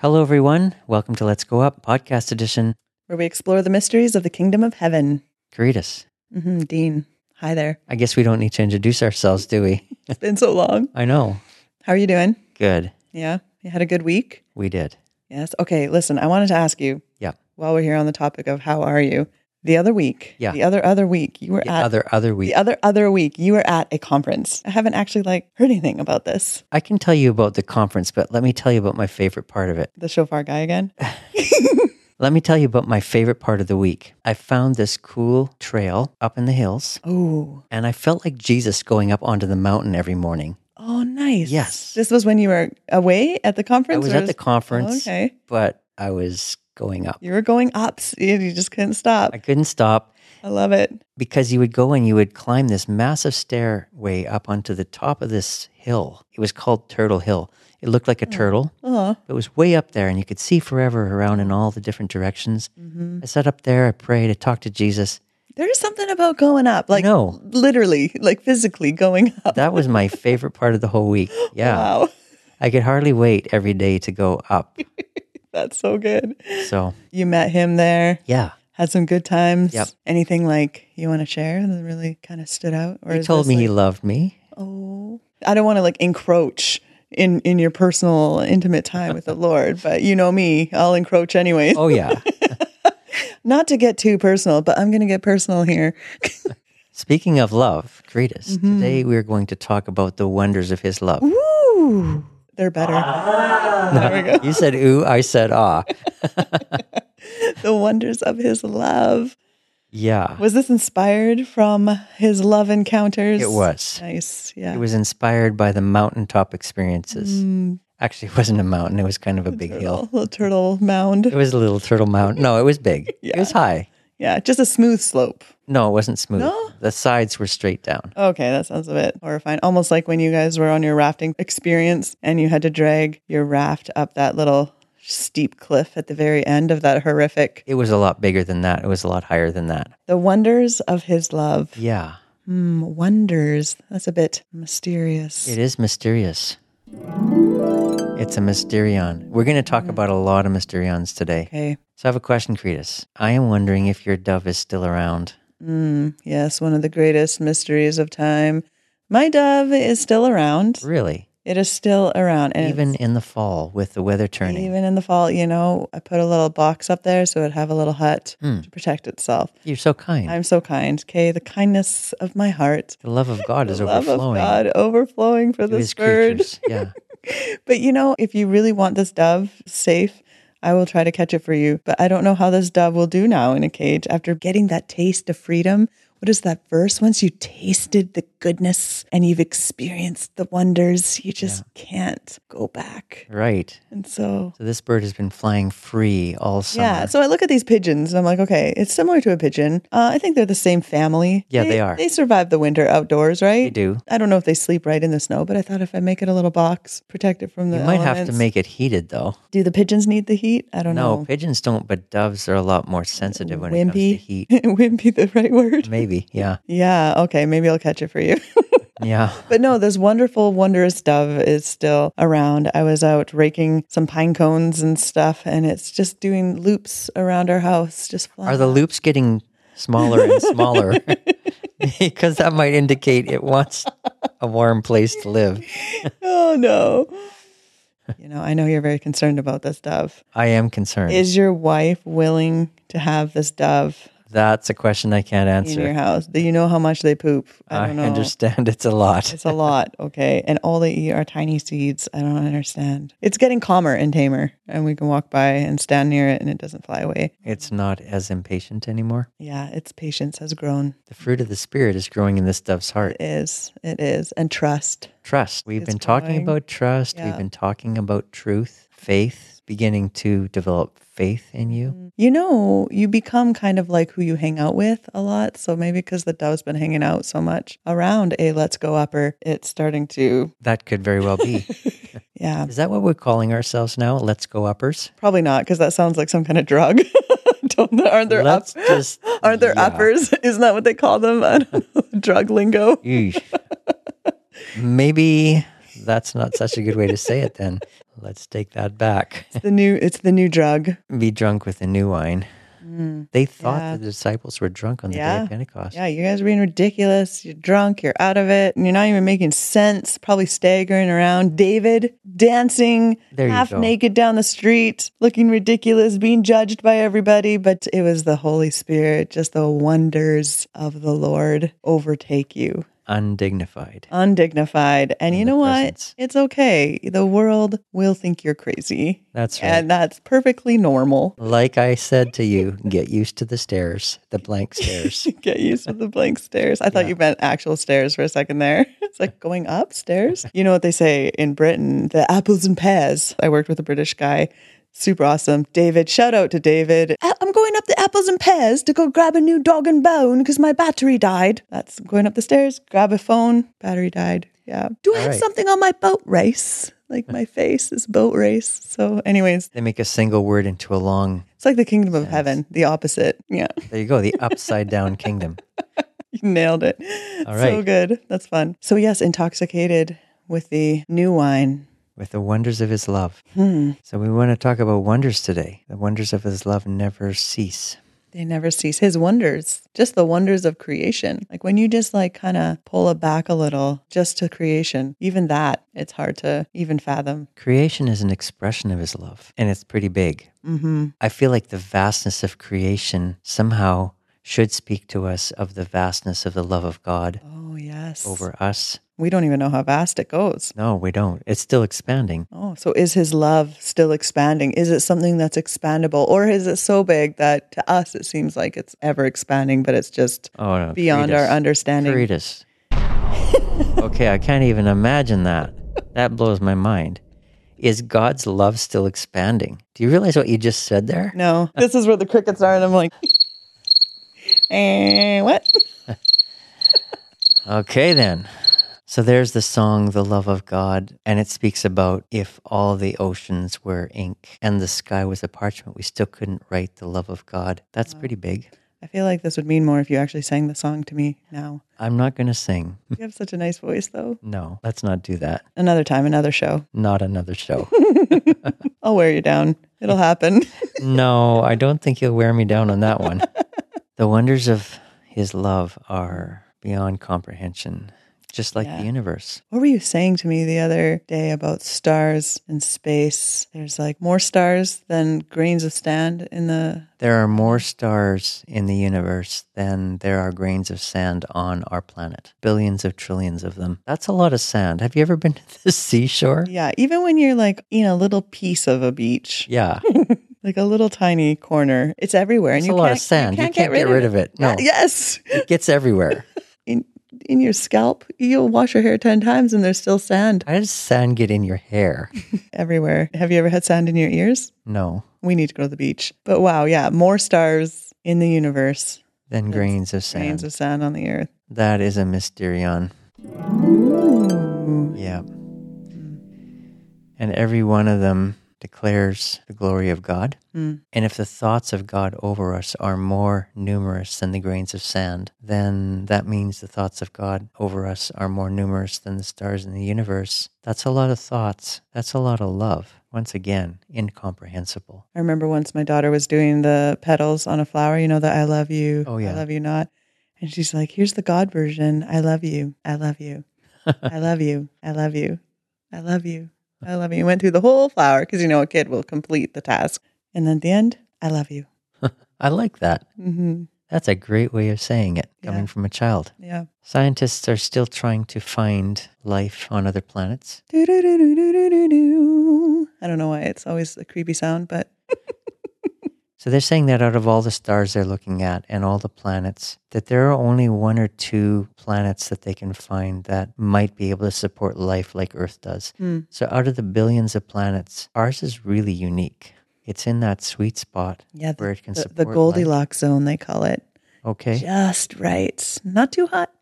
Hello, everyone. Welcome to Let's Go Up podcast edition. where we explore the mysteries of the kingdom of heaven. Karitas. hmm Dean, hi there. I guess we don't need to introduce ourselves, do we? It's been so long. I know. How are you doing? Good. Yeah, you had a good week. We did. Yes. Okay. Listen, I wanted to ask you. Yeah. While we're here on the topic of how are you, the other week. Yeah. The other other week you were The at other other week. the other other week you were at a conference. I haven't actually like heard anything about this. I can tell you about the conference, but let me tell you about my favorite part of it. The shofar guy again. Let me tell you about my favorite part of the week. I found this cool trail up in the hills, Oh. and I felt like Jesus going up onto the mountain every morning. Oh, nice. Yes. This was when you were away at the conference. I was at the is- conference, oh, okay. but I was going up. You were going up. You you just couldn't stop. I couldn't stop. I love it. because you would go and you would climb this massive stairway up onto the top of this hill. It was called Turtle Hill. It looked like a oh. turtle. Oh. It was way up there, and you could see forever around in all the different directions. Mm-hmm. I sat up there, I prayed, I talked to Jesus. There is something about going up, like know. literally, like physically going up. That was my favorite part of the whole week. Yeah. Wow, I could hardly wait every day to go up. that's so good. So, You met him there, yeah. had some good times. Yep. Anything like you want to share that really kind of stood out? Or He told me he loved me. oh, I don't want to like encroach in in your personal intimate time with the Lord, but you know me, I'll encroach anyways. Oh, yeah. Not to get too personal, but I'm going to get personal here. Speaking of love, Karitas, today we're going to talk about the wonders of his love. Ooh, they're better. there we go. You said ooh, I said ah. The wonders of His love. Yeah. Was this inspired from his love encounters? It was. Nice. Yeah. It was inspired by the mountaintop experiences. Mm. Actually, it wasn't a mountain. It was kind of a big hill. A little turtle mound. It was a little turtle mound. No, it was big. It was high. Yeah, just a smooth slope. No, it wasn't smooth. No? The sides were straight down. Okay, that sounds a bit horrifying. Almost like when you guys were on your rafting experience and you had to drag your raft up that little steep cliff at the very end of that horrific. It was a lot bigger than that. It was a lot higher than that. The wonders of his love. Yeah. Hmm, wonders. That's a bit mysterious. It is mysterious. It's a mysterion. We're going to talk about a lot of mysterions today. Okay. So I have a question, Karitas. I am wondering if your dove is still around. Mm, yes, one of the greatest mysteries of time. My dove is still around. Really? It is still around. And Even in the fall with the weather turning. even in the fall, you know, I put a little box up there so it'd have a little hut Hmm. to protect itself. You're so kind. I'm so kind. Okay, the kindness of my heart, the love of God is the love of overflowing. God overflowing for this bird. creatures. Yeah. But you know, if you really want this dove safe, I will try to catch it for you. But I don't know how this dove will do now in a cage after getting that taste of freedom. What is that verse? Once you tasted the goodness and you've experienced the wonders, you just can't go back. Right. And so So this bird has been flying free all summer. Yeah. So I look at these pigeons and I'm like, okay, it's similar to a pigeon. Uh, I think they're the same family. Yeah, they are. They survive the winter outdoors, right? They do. I don't know if they sleep right in the snow, but I thought if I make it a little box, protect it from the You might have to make it heated though. Do the pigeons need the heat? I don't No, know. No, pigeons don't, but doves are a lot more sensitive when it comes to Wimpy. heat. Wimpy, the right word? Maybe. Yeah. Yeah. Okay. Maybe I'll catch it for you. Yeah. But no, this wonderful, wondrous dove is still around. I was out raking some pine cones and stuff, and it's just doing loops around our house, just flying. Are the loops getting smaller and smaller? because that might indicate it wants a warm place to live. oh no. You know, I know you're very concerned about this dove. I am concerned. Is your wife willing to have this dove That's a question I can't answer. in your house? Do you know how much they poop? I I understand it's a lot. It's a lot, okay. And all they eat are tiny seeds. I don't understand. It's getting calmer and tamer, and we can walk by and stand near it and it doesn't fly away. It's not as impatient anymore. Yeah, its patience has grown. The fruit of the Spirit is growing in this dove's heart. It is. It is. And trust. Trust. We've been talking growing. about trust. Yeah. We've been talking about truth. faith beginning to develop faith in you. Mm. You know, you become kind of like who you hang out with a lot. So maybe because the dove's been hanging out so much around a let's go upper, it's starting to, That could very well be. yeah, Is that what we're calling ourselves now? Let's go uppers. probably not because that sounds like some kind of drug. Don't, aren't there up, Let's just aren't there yeah. uppers? Isn't that what they call them? I don't know, drug lingo. Maybe that's not such a good way to say it then. Let's take that back. The new, it's the new drug. Be drunk with the new wine. Mm, they thought Yeah. the disciples were drunk on the day of Pentecost. Yeah, you guys are being ridiculous. You're drunk. You're out of it. And you're not even making sense. Probably staggering around. David dancing half go. naked down the street, looking ridiculous, being judged by everybody. But it was the Holy Spirit, just the wonders of the Lord overtake you. Undignified. Undignified. And In you know what? presence. It's okay. The world will think you're crazy. That's right. And that's perfectly normal. like I said to you, get used to the stairs, the blank stairs. Get used to the blank stairs. I thought you meant actual stairs for a second there. It's like going upstairs. You know what they say in Britain? The apples and pears. I worked with a British guy. Super awesome. David, shout out to David. "I- I'm going up the apples and pears to go grab a new dog and bone because my battery died. That's going up the stairs, grab a phone, battery died. Yeah. Do I All have right. something on my boat race? Like my face is boat race. So, anyways, They make a single word into a long, it's like the kingdom of heaven, the opposite. Yeah. there you go, the upside down kingdom. You nailed it. All So good. That's fun. So, yes, intoxicated with the new wine. With the wonders of his love. Hmm. So we want to talk about wonders today. The wonders of his love never cease. They never cease. His wonders, just the wonders of creation. Like when you just like kind of pull it back a little just to creation, even that, it's hard to even fathom. Creation is an expression of his love, and it's pretty big. Mm-hmm. I feel like the vastness of creation somehow should speak to us of the vastness of the love of God Oh, yes. over us. We don't even know how vast it goes. No, we don't. It's still expanding. Oh, so is his love still expanding? Is it something that's expandable? Or is it so big that to us it seems like it's ever expanding, but it's just Oh, no. beyond our understanding? Create okay, I can't even imagine that. That blows my mind. Is God's love still expanding? Do you realize what you just said there? No, this is where the crickets are, and I'm like, eh, what? Okay, then. So there's the song, The Love of God, and it speaks about if all the oceans were ink and the sky was a parchment, we still couldn't write the love of God. That's pretty big. I feel like this would mean more if you actually sang the song to me now. I'm not going to sing. You have such a nice voice, though. No, let's not do that. Another time, another show. Not another show. I'll wear you down. It'll happen. no, I don't think you'll wear me down on that one. The wonders of his love are beyond comprehension, just like Yeah. the universe. what were you saying to me the other day about stars and space? There's like more stars than grains of sand in the. There are more stars in the universe than there are grains of sand on our planet. Billions of trillions of them. That's a lot of sand. Have you ever been to the seashore? Yeah, even when you're like in a little piece of a beach, Yeah. like a little tiny corner, it's everywhere, It's and a you lot can't, of sand. You can't, get, rid, of it. it. No, yes, it gets everywhere. In your scalp, you'll wash your hair ten times, and there's still sand How does sand get in your hair? everywhere. Have you ever had sand in your ears? No, We need to go to the beach. But wow, yeah, more stars in the universe, than grains of sand. grains of sand on the earth. That is a mysterion. Yeah. And every one of them declares the glory of God. Mm. And if the thoughts of God over us are more numerous than the grains of sand, then that means the thoughts of God over us are more numerous than the stars in the universe. That's a lot of thoughts. That's a lot of love. Once again, incomprehensible. I remember once my daughter was doing the petals on a flower, you know, the I love you, Oh, yeah. I love you not. And she's like, here's the God version. I love you. I love you. I love you. I love you. I love you. I love you. You went through the whole flower because, you know, a kid will complete the task. And then at the end, I love you. I like that. hmm That's a great way of saying it coming from a child. Yeah. Scientists are still trying to find life on other planets. I don't know why it's always a creepy sound, but So they're saying that out of all the stars they're looking at and all the planets, that there are only one or two planets that they can find that might be able to support life like Earth does. Hmm. So out of the billions of planets, ours is really unique. It's in that sweet spot Yeah, where the, it can the, support the life. Goldilocks zone, they call it. Okay. Just right. Not too hot,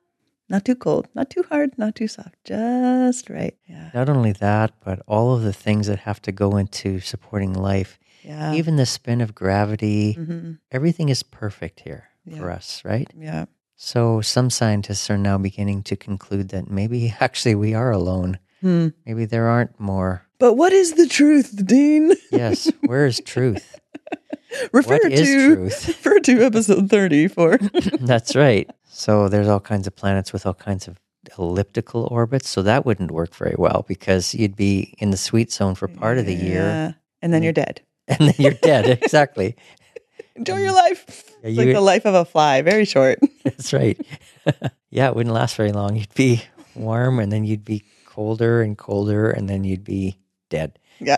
not too cold, not too hard, not too soft. Just right. Yeah. Not only that, but all of the things that have to go into supporting life, Yeah. even the spin of gravity, hmm everything is perfect here for us, right? Yeah. So some scientists are now beginning to conclude that maybe actually we are alone. Hmm. Maybe there aren't more. But what is the truth, Dean? Yes, where is truth? refer What to refer to episode thirty for That's right. So there's all kinds of planets with all kinds of elliptical orbits. So that wouldn't work very well because you'd be in the sweet zone for part of the year and then you're dead. and then you're dead. exactly. Enjoy your life. Yeah, It's like the life of a fly, very short. That's right. yeah, it wouldn't last very long. You'd be warm and then you'd be colder and colder and then you'd be dead. yeah.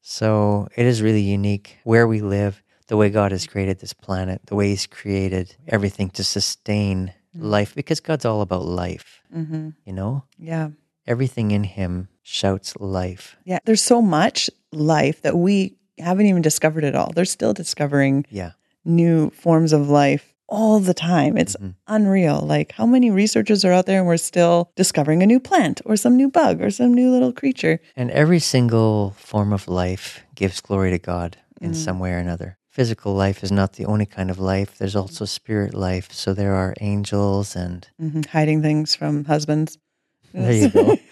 So it is really unique where we live, the way God has created this planet, the way He's created everything to sustain life, because God's all about life, hmm you know? Yeah. Everything in Him shouts life. Yeah. There's so much life that we haven't even discovered it all. They're still discovering Yeah. new forms of life all the time. It's Mhm. unreal. Like how many researchers are out there and we're still discovering a new plant or some new bug or some new little creature. And every single form of life gives glory to God in some way or another. Physical life is not the only kind of life, there's also spirit life. So there are angels and Mhm. Hiding things from husbands. There you go.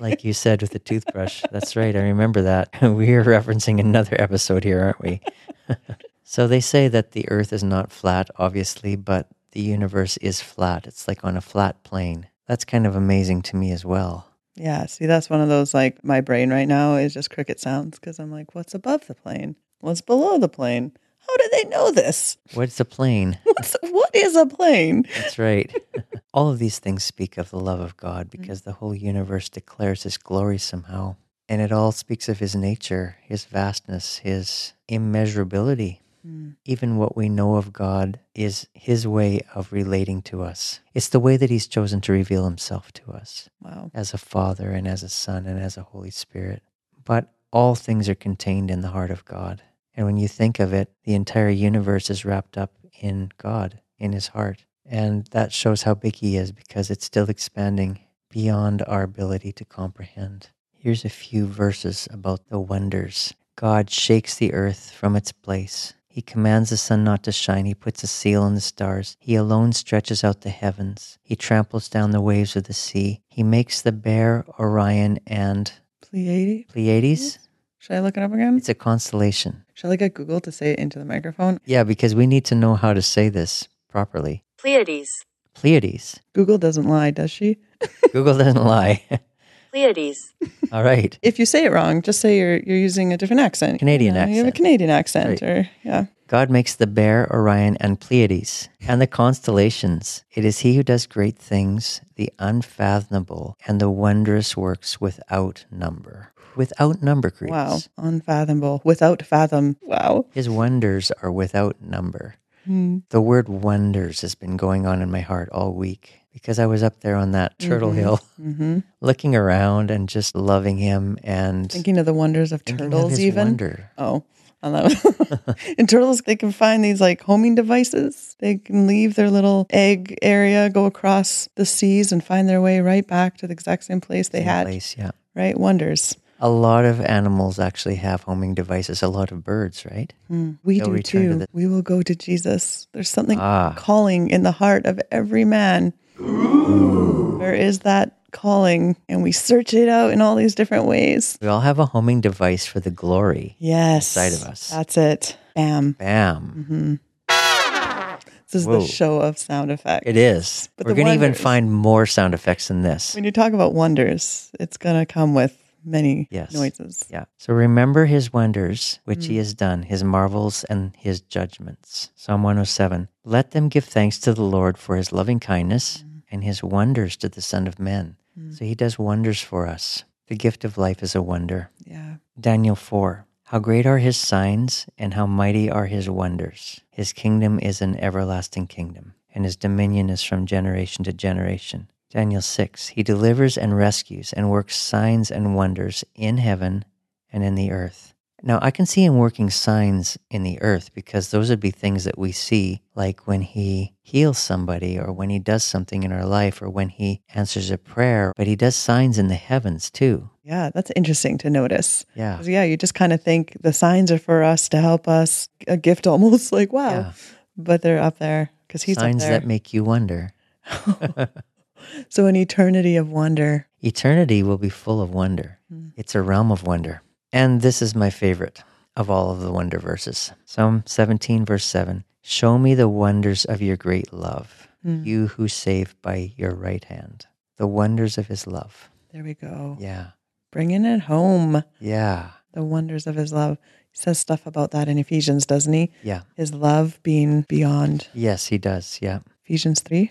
like you said with the toothbrush. That's right. I remember that. We are referencing another episode here, aren't we? so they say that the earth is not flat, obviously, but the universe is flat. It's like on a flat plane. That's kind of amazing to me as well. Yeah, see, that's one of those like my brain right now is just cricket sounds because I'm like, what's above the plane? What's below the plane? How do they know this? What's a plane? What's what is a plane? That's right. All of these things speak of the love of God because the whole universe declares His glory somehow. And it all speaks of His nature, His vastness, His immeasurability. Mm. Even what we know of God is His way of relating to us. It's the way that He's chosen to reveal Himself to us Wow. as a Father and as a Son and as a Holy Spirit. But all things are contained in the heart of God. And when you think of it, the entire universe is wrapped up in God, in His heart. And that shows how big He is because it's still expanding beyond our ability to comprehend. Here's a few verses about the wonders. God shakes the earth from its place. He commands the sun not to shine. He puts a seal on the stars. He alone stretches out the heavens. He tramples down the waves of the sea. He makes the bear, Orion, and Pleiades? Pleiades. Should I look it up again? It's a constellation. Shall I get Google to say it into the microphone? Yeah, because we need to know how to say this properly. Pleiades. Pleiades. Google doesn't lie, does she? Google doesn't lie. Pleiades. All right. If you say it wrong, just say you're you're using a different accent. Canadian You know, You have a. Canadian accent, Right. or yeah. God makes the bear, Orion, and Pleiades, and the constellations. It is He who does great things, the unfathomable, and the wondrous works without number. Without number, Greeks. Wow, unfathomable, without fathom. Wow. His wonders are without number. Hmm. The word wonders has been going on in my heart all week because I was up there on that turtle hill hmm looking around and just loving him and Thinking of the wonders of of turtles, his even. wonder. Oh, I love in turtles, they can find these like homing devices. They can leave their little egg area, go across the seas, and find their way right back to the exact same place they Same had. place, yeah. Right? Wonders. A lot of animals actually have homing devices. A lot of birds, right? Hmm. We They'll do return to too. the- We will go to Jesus. There's something Ah. calling in the heart of every man. There is that calling, and we search it out in all these different ways. We all have a homing device for the glory. Yes. Inside of us. That's it. Bam. Bam. This is Whoa. the show of sound effects. It is. But We're going to even find more sound effects than this. When you talk about wonders, it's going to come with many Yes. noises. Yeah. So remember his wonders, which Mm. he has done, his marvels and his judgments. Psalm 107. Let them give thanks to the Lord for his loving kindness Mm. and his wonders to the Son of Men. So he does wonders for us. The gift of life is a wonder. Yeah. Daniel 4. How great are his signs, and how mighty are his wonders. His kingdom is an everlasting kingdom, and his dominion is from generation to generation. Daniel 6 He delivers and rescues and works signs and wonders in heaven and in the earth. Now, I can see him working signs in the earth because those would be things that we see, like when he heals somebody or when he does something in our life or when he answers a prayer, but he does signs in the heavens too. Yeah, that's interesting to notice. Yeah. Yeah, you just kind of think the signs are for us to help us, a gift almost like, wow. Yeah. But they're up there because he's signs up there. that make you wonder. so an eternity of wonder. Eternity will be full of wonder. Hmm. It's a realm of wonder. And this is my favorite of all of the wonder verses Psalm 17, verse 7 Show me the wonders of your great love, hmm. you who save by your right hand. The wonders of his love. There we go. Yeah. Bringing it home. Yeah. The wonders of his love. He says stuff about that in Ephesians, doesn't he? Yeah. His love being beyond. Yes, he does. Yeah. Ephesians 3.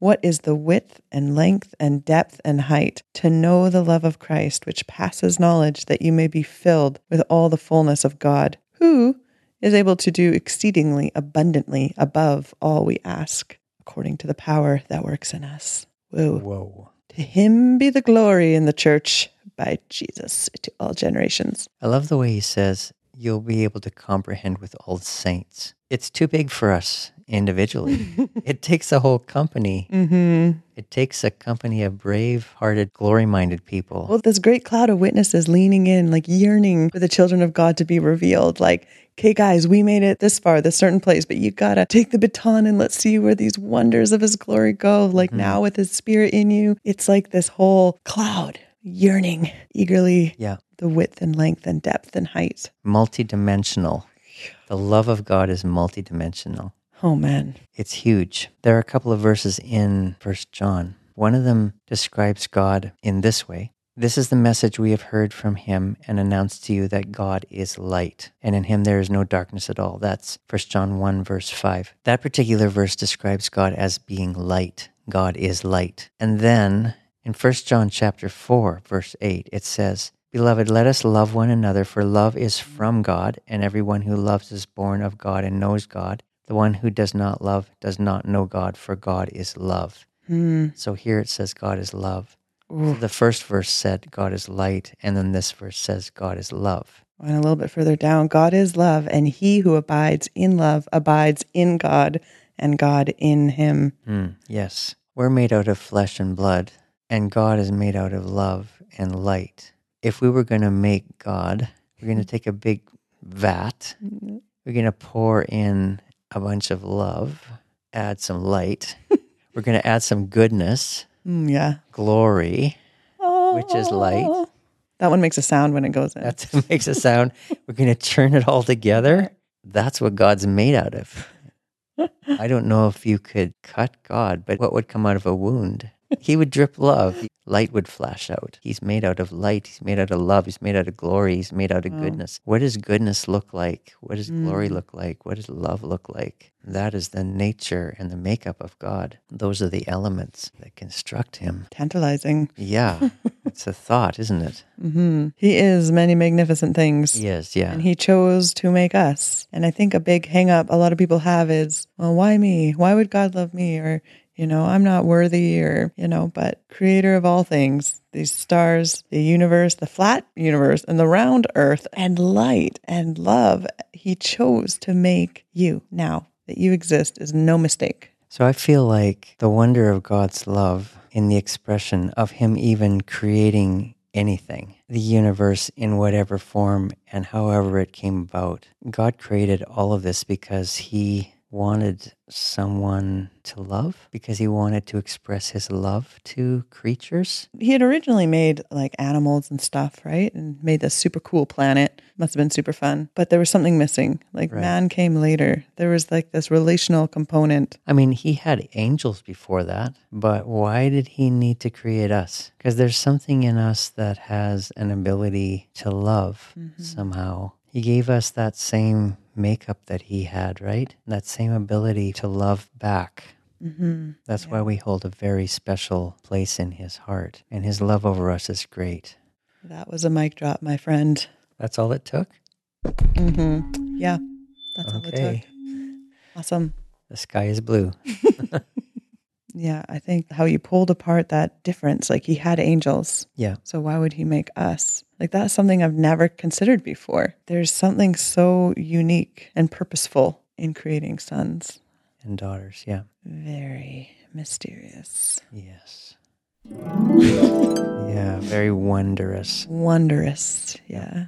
what is the width and length and depth and height, to know the love of Christ, which passes knowledge, that you may be filled with all the fullness of God, who is able to do exceedingly abundantly above all we ask, according to the power that works in us. Whoa. Whoa. To him be the glory in the church by Jesus to all generations. I love the way he says, You'll be able to comprehend with all the saints. It's too big for us individually. it takes a whole company. Mm-hmm. It takes a company of brave hearted, glory minded people. Well, this great cloud of witnesses leaning in, like yearning for the children of God to be revealed. Like, okay, guys, we made it this far, this certain place, but you gotta take the baton and let's see where these wonders of His glory go. Like now with His Spirit in you, it's like this whole cloud yearning eagerly yeah. the width and length and depth and height. Multidimensional. The love of God is multidimensional. Oh man, It's huge. There are a couple of verses in First John. One of them describes God in this way. This is the message we have heard from him and announced to you that God is light, and in him there is no darkness at all. That's 1 John 1, verse 5. That particular verse describes God as being light. God is light. And then in 1 John chapter 4, verse 8, it says, Beloved, let us love one another, for love is from God, and everyone who loves is born of God and knows God. The one who does not love does not know God, for God is love. So here it says God is love. So the first verse said God is light, and then this verse says God is love. and a little bit further down, God is love, and he who abides in love abides in God, and God in him. Hmm, yes. We're made out of flesh and blood, and God is made out of love and light. If we were going to make God, we're going to take a big vat, we're going to pour in a bunch of love, add some light, we're going to add some goodness, Mm, yeah. glory, which is light. That one makes a sound when it goes in. That makes a sound. We're going to turn it all together. That's what God's made out of. I don't know if you could cut God, but what would come out of a wound? He would drip love. Light would flash out. He's made out of light. He's made out of love. He's made out of glory. He's made out of goodness. What does goodness look like? What does glory look like? What does love look like? That is the nature and the makeup of God. Those are the elements that construct him. Tantalizing. Yeah, it's a thought, isn't it? hmm He is many magnificent things. He is, yeah. And he chose to make us. And I think a big hang up a lot of people have is, well, why me? Why would God love me? Or, you know, I'm not worthy or, you know, but creator of all things, these stars, the universe, the flat universe and the round earth and light and love, he chose to make you now that you exist is no mistake. So I feel like the wonder of God's love in the expression of Him even creating anything, the universe in whatever form and however it came about. God created all of this because He wanted someone to love because he wanted to express his love to creatures. He had originally made like animals and stuff, right? And made this super cool planet. Must have been super fun. But there was something missing. Like Right. man came later. There was like this relational component. I mean, he had angels before that, but why did he need to create us? Because there's something in us that has an ability to love mm-hmm. somehow. He gave us that same makeup that he had, right? That same ability to love back. Mm-hmm. That's why we hold a very special place in his heart. And his love over us is great. That was a mic drop, my friend. That's all it took? Mm-hmm. Yeah, that's all it took. Awesome. The sky is blue. Yeah, I think how you pulled apart that difference. Like he had angels. Yeah. So why would he make us? Like that's something I've never considered before. There's something so unique and purposeful in creating sons. And daughters. Yeah. Very mysterious. Yes. yeah. Very wondrous. Wondrous. Yeah.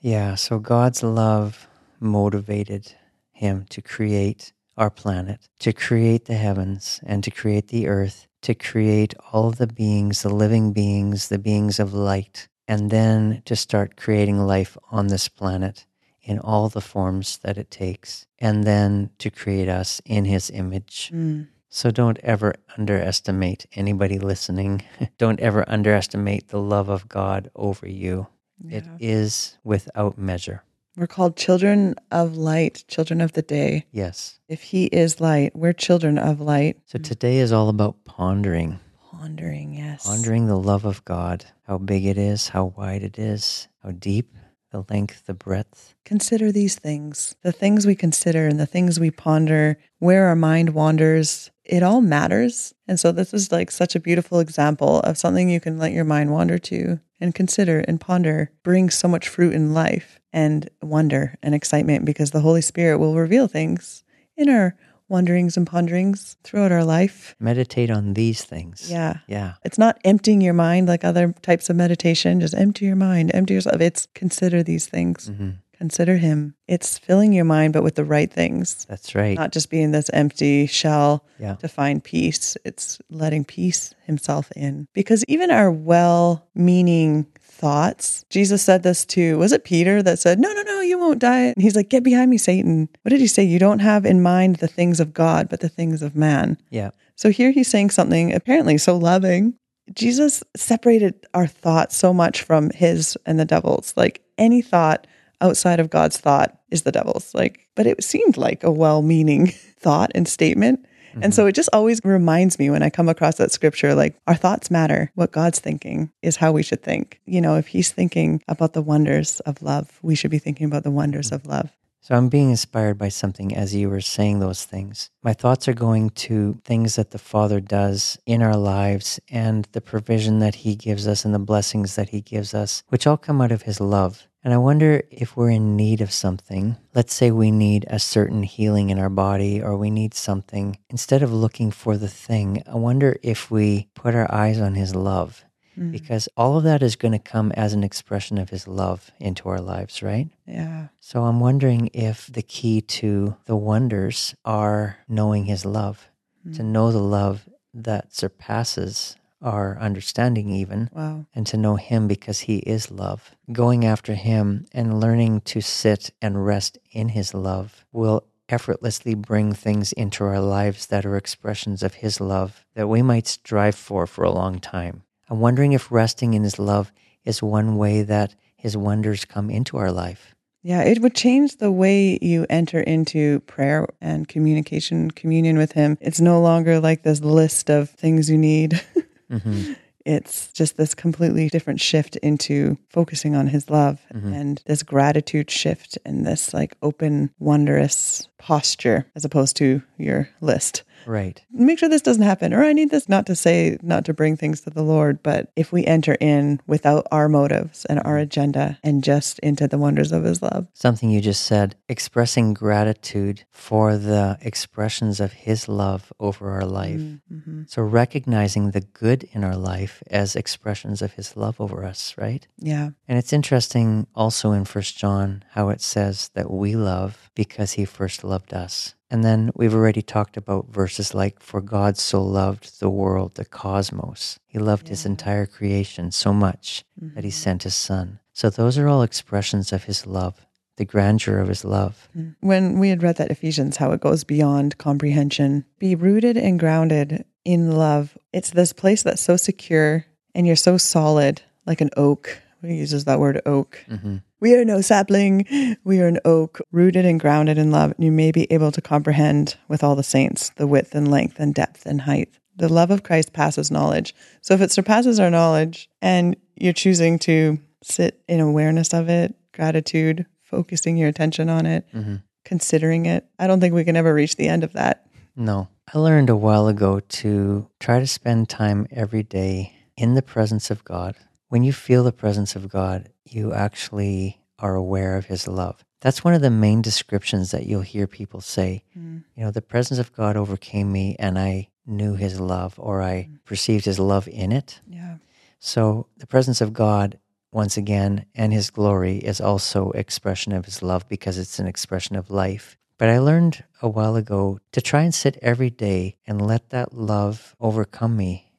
Yeah, so God's love motivated him to create our planet, to create the heavens, and to create the earth, to create all the beings, the living beings, the beings of light, and then to start creating life on this planet in all the forms that it takes, and then to create us in his image. Mm. So don't ever underestimate anybody listening. don't ever underestimate the love of God over you. It Yeah. is without measure. We're called children of light, children of the day. Yes. If he is light, we're children of light. So today is all about pondering, Pondering, yes. pondering the love of God, how big it is, how wide it is, how deep, the length, the breadth. Consider these things. The things we consider and the things we ponder, where our mind wanders, it all matters. And so this is like such a beautiful example of something you can let your mind wander to and consider and ponder brings so much fruit in life and wonder and excitement because the Holy Spirit will reveal things in our wanderings and ponderings throughout our life. Meditate on these things. Yeah. Yeah. It's not emptying your mind like other types of meditation, just empty your mind, empty yourself. It's consider these things. hmm Consider him. It's filling your mind, but with the right things, That's right. not just being this empty shell yeah. to find peace. It's letting peace himself in. Because even our well meaning thoughts, Jesus said this to, was it Peter that said, No, no, no, you won't die? And he's like, Get behind me, Satan. What did he say? You don't have in mind the things of God, but the things of man. Yeah. So here he's saying something apparently so loving. Jesus separated our thoughts so much from his and the devil's. Like any thought outside of God's thought is the devil's. Like, but it seemed like a well meaning thought and statement. And so it just always reminds me when I come across that scripture like our thoughts matter. What God's thinking is how we should think. You know, if he's thinking about the wonders of love, we should be thinking about the wonders of love. So I'm being inspired by something as you were saying those things. My thoughts are going to things that the Father does in our lives and the provision that He gives us and the blessings that He gives us, which all come out of His love. And I wonder if we're in need of something. Let's say we need a certain healing in our body or we need something. Instead of looking for the thing, I wonder if we put our eyes on His love. Hmm. Because all of that is going to come as an expression of His love into our lives, right? Yeah. So I'm wondering if the key to the wonders are knowing his love, to hmm. know the love that surpasses our understanding, even, Wow. and to know him because he is love. Going after him and learning to sit and rest in his love will effortlessly bring things into our lives that are expressions of his love that we might strive for for a long time. I'm wondering if resting in his love is one way that his wonders come into our life. Yeah, it would change the way you enter into prayer and communication, communion with Him. It's no longer like this list of things you need. hmm it's just this completely different shift into focusing on His love and this gratitude shift and this like open, wondrous posture as opposed to your list. Right. Make sure this doesn't happen, or I need this not to say, not to bring things to the Lord, but if we enter in without our motives and our agenda and just into the wonders of His love. Something you just said, expressing gratitude for the expressions of His love over our life. Mm-hmm. So, recognizing the good in our life as expressions of His love over us, right? Yeah. And it's interesting also in First John how it says that we love because He first loved us. And then we've already talked about verses like, For God so loved the world, the cosmos. He loved his entire creation so much that he mm-hmm. sent his son. So those are all expressions of his love, the grandeur of his love. Mm. When we had read that Ephesians, how it goes beyond comprehension, be rooted and grounded in love. It's this place that's so secure and you're so solid, like an oak. He uses that word oak. Mm-hmm. We are no sapling. We are an oak rooted and grounded in love. And you may be able to comprehend with all the saints the width and length and depth and height. The love of Christ passes knowledge. So if it surpasses our knowledge and you're choosing to sit in awareness of it, gratitude, focusing your attention on it, mm-hmm. considering it, I don't think we can ever reach the end of that. No. I learned a while ago to try to spend time every day in the presence of God. When you feel the presence of God, you actually are aware of his love. That's one of the main descriptions that you'll hear people say. Mm. You know, the presence of God overcame me and I knew his love or I mm. perceived his love in it. Yeah. So the presence of God, once again, and his glory is also expression of his love because it's an expression of life. But I learned a while ago to try and sit every day and let that love overcome me.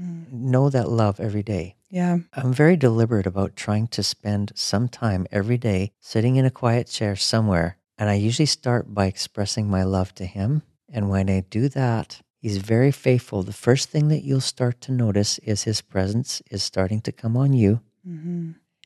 Mm. Know that love every day. Yeah. I'm very deliberate about trying to spend some time every day sitting in a quiet chair somewhere. And I usually start by expressing my love to him. And when I do that, he's very faithful. The first thing that you'll start to notice is his presence is starting to come on you.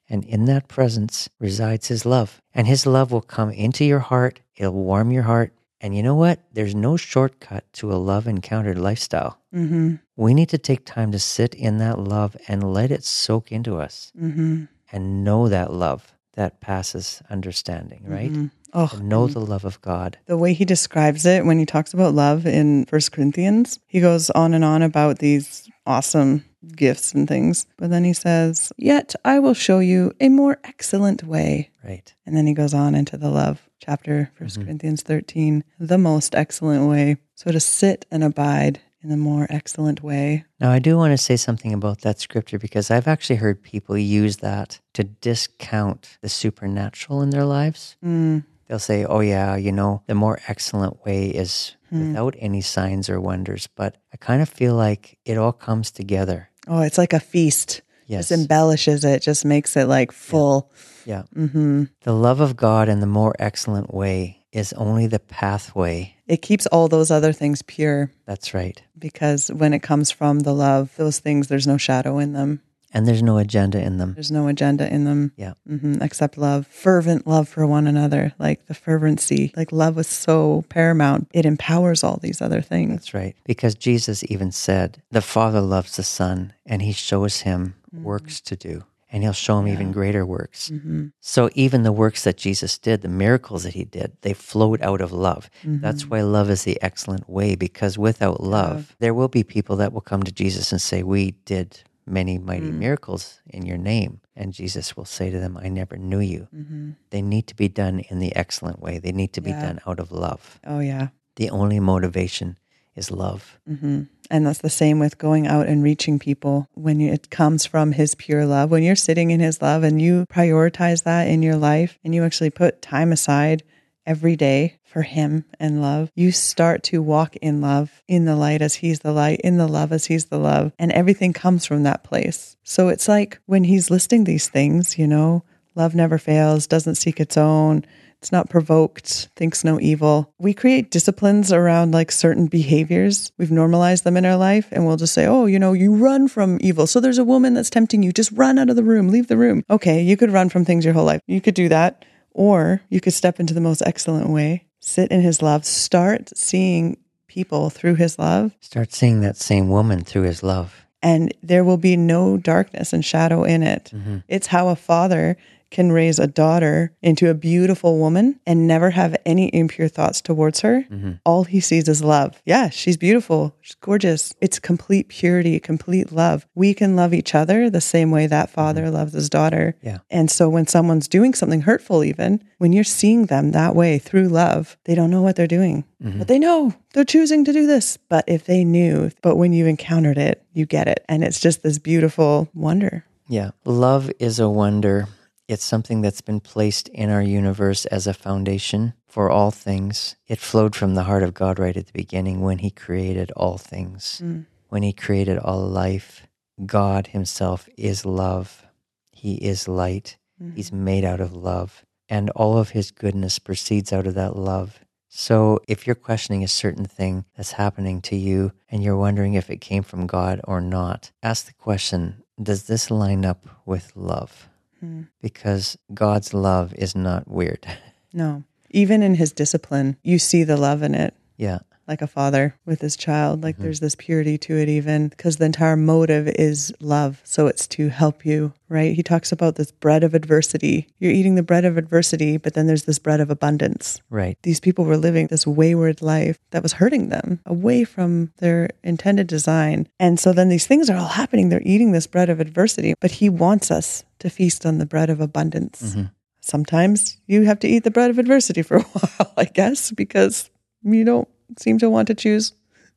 And in that presence resides his love. And his love will come into your heart, it'll warm your heart. And you know what? There's no shortcut to a love encountered lifestyle. Mm-hmm. We need to take time to sit in that love and let it soak into us Mm-hmm. and know that love that passes understanding, right? Oh, To know the love of God. the way he describes it when he talks about love in First Corinthians, he goes on and on about these awesome gifts and things. But then he says, Yet I will show you a more excellent way. Right. And then he goes on into the love chapter, 1st Corinthians 13, the most excellent way. So to sit and abide in the more excellent way. Now, I do want to say something about that scripture because I've actually heard people use that to discount the supernatural in their lives. Mm, They'll say, oh, yeah, you know, the more excellent way is without any signs or wonders. But I kind of feel like it all comes together. Oh, it's like a feast. Yes. Just embellishes it, just makes it like full. Yeah. hmm The love of God in the more excellent way is only the pathway. It keeps all those other things pure That's right. because when it comes from the love, those things, there's no shadow in them. And there's no agenda in them. There's no agenda in them Yeah. Mm-hmm, except love, fervent love for one another, like the fervency. Like love was so paramount, it empowers all these other things. That's right. Because Jesus even said, the Father loves the Son, and he shows him works to do, and he'll show him even greater works. Mm-hmm. So even the works that Jesus did, the miracles that he did, they flowed out of love. That's mm-hmm. why love is the excellent way, because without love, there will be people that will come to Jesus and say, We did many mighty mm. miracles in your name. And Jesus will say to them, I never knew you. Mm-hmm. They need to be done in the excellent way, they need to be Yeah. done out of love. Oh, yeah. The only motivation is love. hmm And that's the same with going out and reaching people when it comes from His pure love. When you're sitting in His love and you prioritize that in your life and you actually put time aside every day for Him and love, you start to walk in love, in the light as He's the light, in the love as He's the love. And everything comes from that place. So it's like when He's listing these things, you know, love never fails, doesn't seek its own. It's not provoked, thinks no evil. We create disciplines around like certain behaviors. We've normalized them in our life and we'll just say, oh, you know, you run from evil. So there's a woman that's tempting you. Just run out of the room, leave the room. Okay, you could run from things your whole life. You could do that. Or you could step into the most excellent way, sit in his love, start seeing people through his love, Start seeing that same woman through his love. and there will be no darkness and shadow in it. Mm-hmm. It's how a father can raise a daughter into a beautiful woman and never have any impure thoughts towards her. Mm-hmm. All he sees is love. Yeah, she's beautiful. She's gorgeous. It's complete purity, complete love. We can love each other the same way that mm-hmm. father loves his daughter. Yeah. And so when someone's doing something hurtful, even when you're seeing them that way through love, they don't know what they're doing, mm-hmm. but they know they're choosing to do this. But if they knew, but when you encountered it, you get it. And it's just this beautiful wonder. Yeah. Love is a wonder. It's something that's been placed in our universe as a foundation for all things. It flowed from the heart of God right at the beginning when He created all things. Mm. When He created all life, God Himself is love. He is light. Mhm. He's made out of love, and all of His goodness proceeds out of that love. So, if you're questioning a certain thing that's happening to you and you're wondering if it came from God or not, ask the question Does this line up with love? Mm. Because God's love is not weird. No. Even in his discipline, you see the love in it, yeah. Like a father with his child. Like Mhm. there's this purity to it, even because the entire motive is love. So it's to help you, right? He talks about this bread of adversity. You're eating the bread of adversity, but then there's this bread of abundance. Right. These people were living this wayward life that was hurting them away from their intended design. And so then these things are all happening. They're eating this bread of adversity, but he wants us to feast on the bread of abundance. Mhm. Sometimes you have to eat the bread of adversity for a while, I guess, because you don't seem to want to choose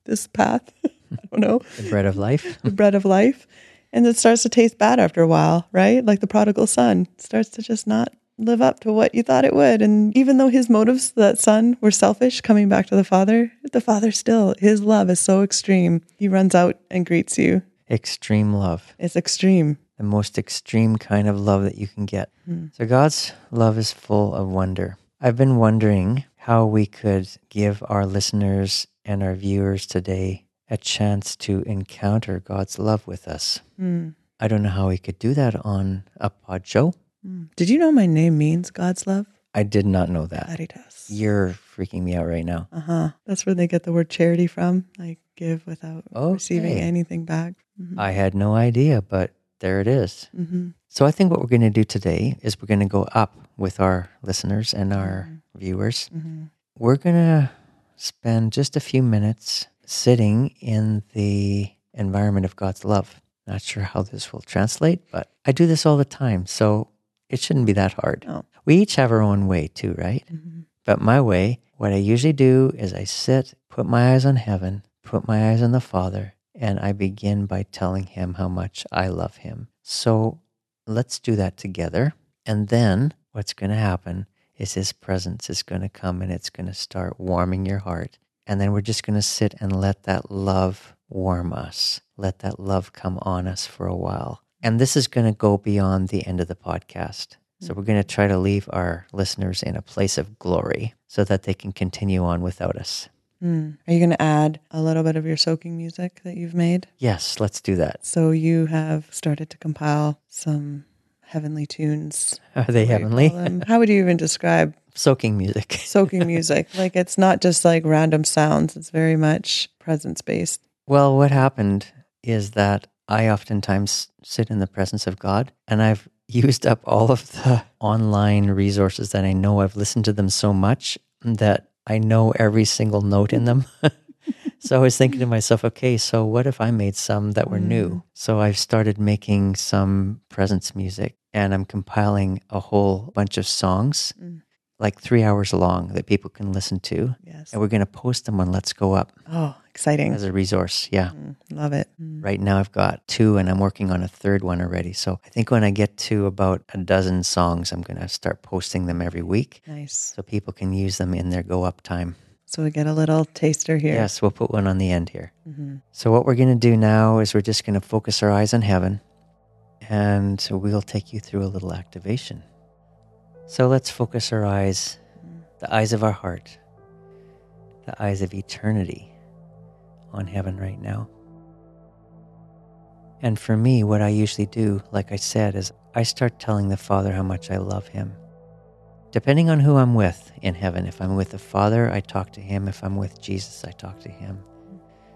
this path. I don't know, The bread of life. the bread of life. And it starts to taste bad after a while, right? Like the prodigal son starts to just not live up to what you thought it would. And even though his motives, that son, were selfish coming back to the father, the father still, his love is so extreme. He runs out and greets you. Extreme love. It's extreme. The most extreme kind of love that you can get. Hmm. So, God's love is full of wonder. I've been wondering how we could give our listeners and our viewers today a chance to encounter God's love with us. Mm. I don't know how we could do that on a pod show. Mm. Did you know my name means God's love? I did not know that. Karitas. You're freaking me out right now. Uh huh. That's where they get the word charity from. Like give without receiving anything back. Mm-hmm. I had no idea, but there it is. mm-hmm. So I think what we're going to do today is we're going to go up with our listeners and our viewers. Mm-hmm. We're going to spend just a few minutes sitting in the environment of God's love. Not sure how this will translate, but I do this all the time, so it shouldn't be that hard. Oh. We each have our own way too, right? Mm-hmm. But my way, what I usually do is I sit, put my eyes on heaven, put my eyes on the Father, and I begin by telling him how much I love him. So let's do that together. And then what's going to happen is his presence is going to come and it's going to start warming your heart. And then we're just going to sit and let that love warm us. Let that love come on us for a while. And this is going to go beyond the end of the podcast. So we're going to try to leave our listeners in a place of glory so that they can continue on without us. Mm. Are you going to add a little bit of your soaking music that you've made? Yes, let's do that. So you have started to compile some heavenly tunes. Are they what do you heavenly? How would you even describe Soaking music. soaking music? like it's not just like random sounds. It's very much presence based. Well, what happened is that I oftentimes sit in the presence of God and I've used up all of the online resources that I know. I've listened to them so much that I know every single note in them. so I was thinking to myself, okay, so what if I made some that were new? So I've started making some presence music and I'm compiling a whole bunch of songs, Mm. Like three hours long, that people can listen to. Yes. And we're going to post them on Let's Go Up Oh, exciting. as a resource. Yeah. Mm, love it. Mm. Right now, I've got two, and I'm working on a third one already. So I think when I get to about a dozen songs, I'm going to start posting them every week Nice. so people can use them in their go up time. So we get a little taster here. Yes, we'll put one on the end here. hmm So, what we're going to do now is we're just going to focus our eyes on heaven, and so we'll take you through a little activation. So, let's focus our eyes, the eyes of our heart, the eyes of eternity on heaven right now. And for me, what I usually do, like I said, is I start telling the Father how much I love Him. Depending on who I'm with in heaven, if I'm with the Father, I talk to Him. If I'm with Jesus, I talk to Him.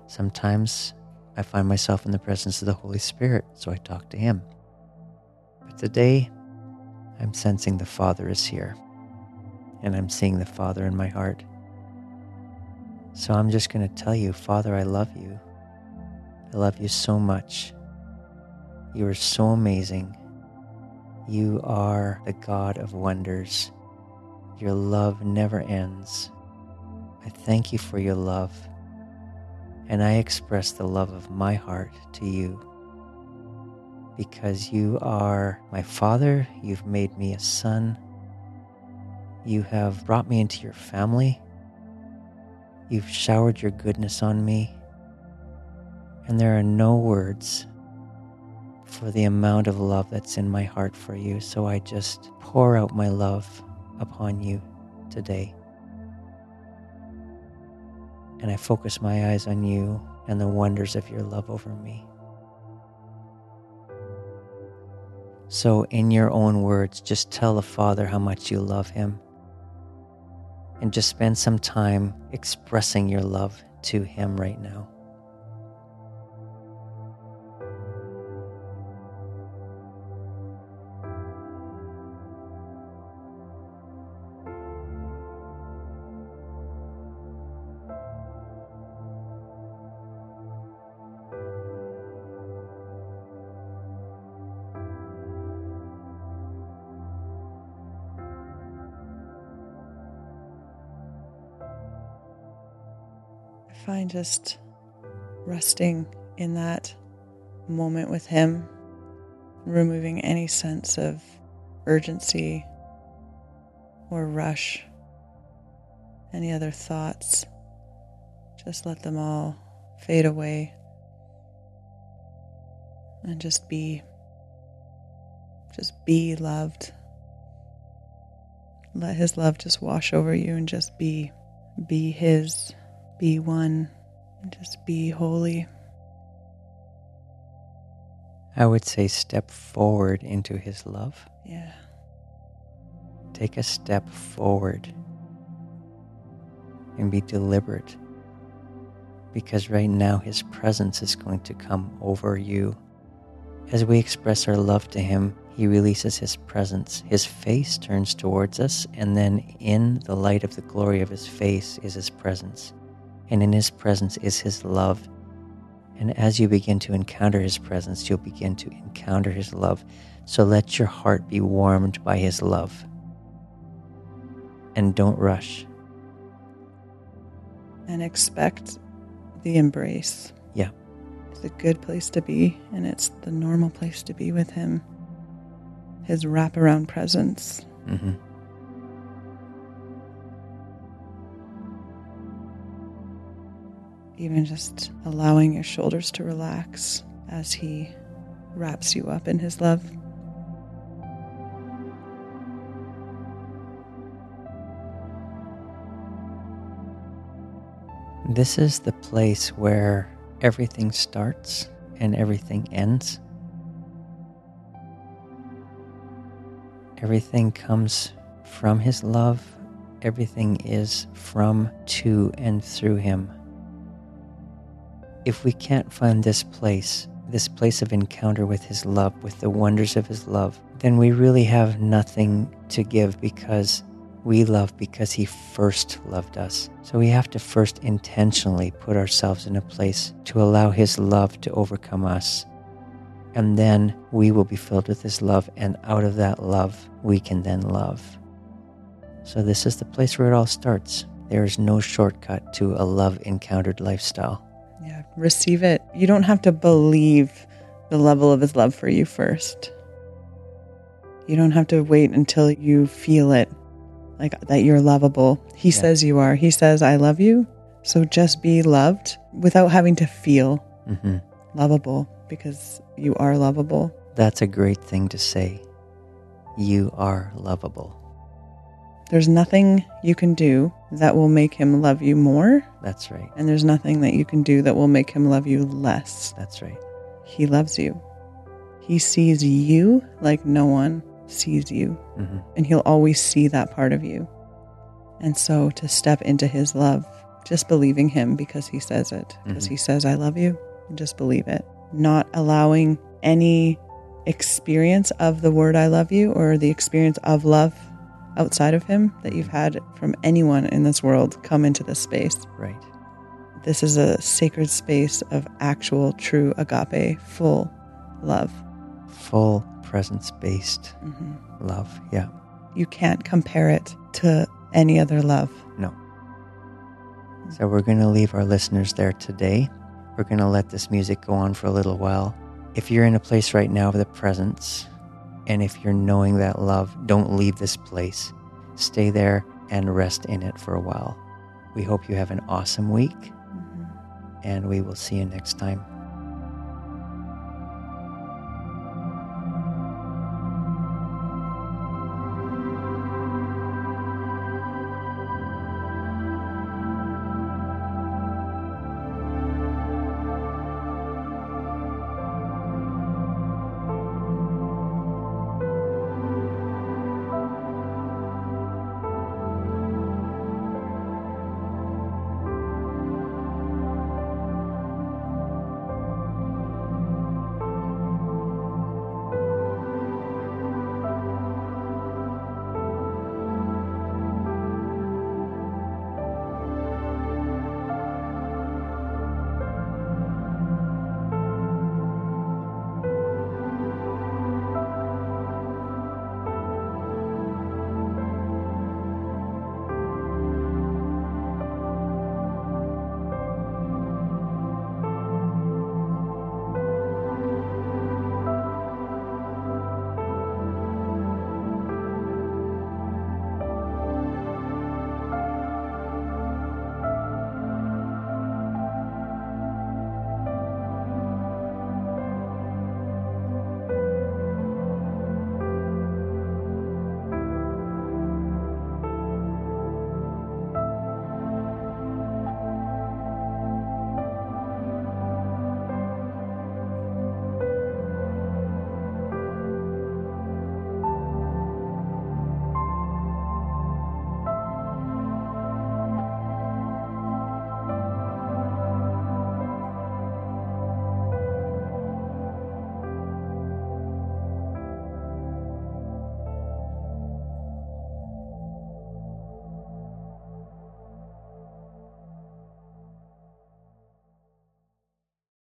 Sometimes I find myself in the presence of the Holy Spirit, so I talk to Him. But today, I'm sensing the Father is here, and I'm seeing the Father in my heart. So I'm just going to tell you, Father, I love you. I love you so much. You are so amazing. You are the God of wonders. Your love never ends. I thank you for your love, and I express the love of my heart to you. Because you are my father. You've made me a son. You have brought me into your family. You've showered your goodness on me. And there are no words for the amount of love that's in my heart for you. So I just pour out my love upon you today. And I focus my eyes on you and the wonders of your love over me. So, in your own words, just tell the Father how much you love him. And just spend some time expressing your love to him right now. Find just resting in that moment with Him, removing any sense of urgency or rush, any other thoughts. Just let them all fade away and just be. Just be loved. Let His love just wash over you and just be. Be His be one, and just be holy. I would say step forward into His love. Yeah. Take a step forward and be deliberate because right now His presence is going to come over you. As we express our love to Him, He releases His presence. His face turns towards us, and then in the light of the glory of His face is His presence and in His presence is His love. And as you begin to encounter His presence, you'll begin to encounter His love. So let your heart be warmed by His love. And don't rush. And expect the embrace. Yeah. It's a good place to be, and it's the normal place to be with Him. His wraparound presence. Mm-hmm. Even just allowing your shoulders to relax as He wraps you up in His love. This is the place where everything starts and everything ends. Everything comes from His love. Everything is from, to, and through Him if we can't find this place, this place of encounter with His love, with the wonders of His love, then we really have nothing to give because we love because He first loved us. So we have to first intentionally put ourselves in a place to allow His love to overcome us. And then we will be filled with His love, and out of that love, we can then love. So, this is the place where it all starts. There is no shortcut to a love encountered lifestyle. Receive it. You don't have to believe the level of his love for you first. You don't have to wait until you feel it, like that you're lovable. He yeah. says you are. He says, I love you. So just be loved without having to feel mm-hmm. lovable because you are lovable. That's a great thing to say. You are lovable. There's nothing you can do that will make him love you more. That's right. And there's nothing that you can do that will make him love you less. That's right. He loves you. He sees you like no one sees you. Mm-hmm. And he'll always see that part of you. And so to step into his love, just believing him because he says it, because mm-hmm. he says, I love you, and just believe it. Not allowing any experience of the word I love you or the experience of love outside of him that you've had from anyone in this world come into this space. Right. This is a sacred space of actual, true agape, full love. Full presence based mm-hmm. love. Yeah. You can't compare it to any other love. No. So we're going to leave our listeners there today. We're going to let this music go on for a little while. If you're in a place right now of the presence, and if you're knowing that love, don't leave this place. Stay there and rest in it for a while. We hope you have an awesome week, mm-hmm. and we will see you next time.